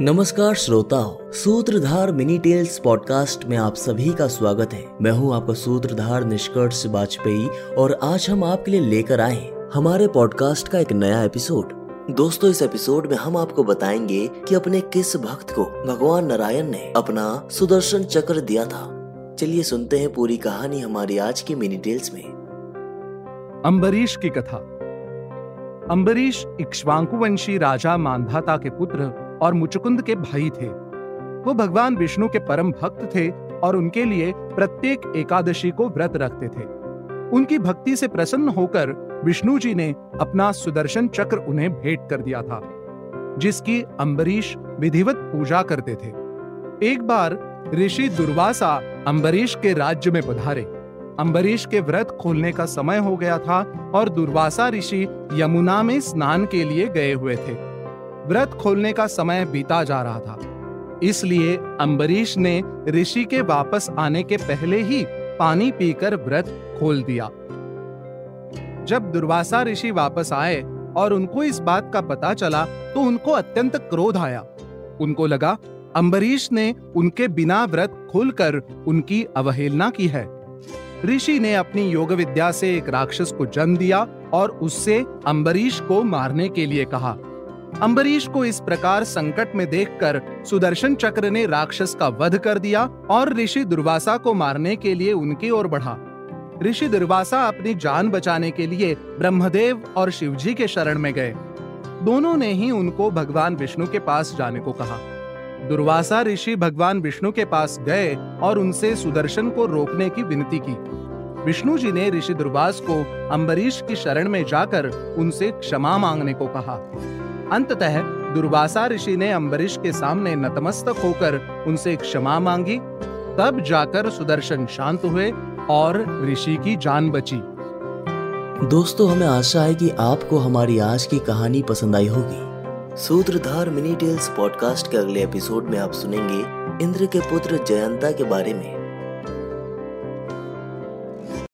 नमस्कार श्रोताओ, सूत्रधार mini tales podcast में आप सभी का स्वागत है। मैं हूँ आपका सूत्रधार निष्कर्ष वाजपेयी और आज हम आपके लिए लेकर आए हमारे पॉडकास्ट का एक नया एपिसोड। दोस्तों, इस एपिसोड में हम आपको बताएँगे कि अपने किस भक्त को भगवान नारायण ने अपना सुदर्शन चक्र दिया था। चलिए सुनते हैं पूरी कहानी हमारी आज की मिनी टेल्स में। अम्बरीश की कथा। अम्बरीश इक्ष्वाकुवंशी राजा मानधाता के पुत्र और मुचुकुंद के भाई थे। वो भगवान विष्णु के परम भक्त थे और उनके लिए प्रत्येक एकादशी को व्रत रखते थे। उनकी भक्ति से प्रसन्न होकर विष्णु जी ने अपना सुदर्शन चक्र उन्हें भेंट कर दिया था, जिसकी अम्बरीश विधिवत पूजा करते थे। एक बार ऋषि दुर्वासा अम्बरीश के राज्य में पधारे। अम्बरीश के व्रत खोलने का समय हो गया था और दुर्वासा ऋषि यमुना में स्नान के लिए गए हुए थे। व्रत खोलने का समय बीता जा रहा था। इसलिए अम्बरीश ने ऋषि के वापस आने के पहले ही पानी पीकर व्रत खोल दिया। जब दुर्वासा ऋषि वापस आए और उनको इस बात का पता चला तो उनको अत्यंत क्रोध आया। उनको लगा अम्बरीश ने उनके बिना व्रत खोलकर उनकी अवहेलना की है। ऋषि ने अपनी योग विद्या से एक राक्षस को जन्म दिया और उससे अम्बरीश को मारने के लिए कहा। अम्बरीश को इस प्रकार संकट में देखकर सुदर्शन चक्र ने राक्षस का वध कर दिया और ऋषि दुर्वासा को मारने के लिए उनकी ओर बढ़ा। ऋषि दुर्वासा अपनी जान बचाने के लिए ब्रह्मदेव और शिवजी के शरण में गए। दोनों ने ही उनको भगवान विष्णु के पास जाने को कहा। दुर्वासा ऋषि भगवान विष्णु के पास गए और उनसे सुदर्शन को रोकने की विनती की। विष्णु जी ने ऋषि दुर्वास को अम्बरीश की शरण में जाकर उनसे क्षमा मांगने को कहा। अंततः दुर्वासा ऋषि ने अम्बरीश के सामने नतमस्तक होकर उनसे क्षमा मांगी। तब जाकर सुदर्शन शांत हुए और ऋषि की जान बची। दोस्तों, हमें आशा है कि आपको हमारी आज की कहानी पसंद आई होगी। सूत्रधार मिनी टेल्स पॉडकास्ट के अगले एपिसोड में आप सुनेंगे इंद्र के पुत्र जयंता के बारे में।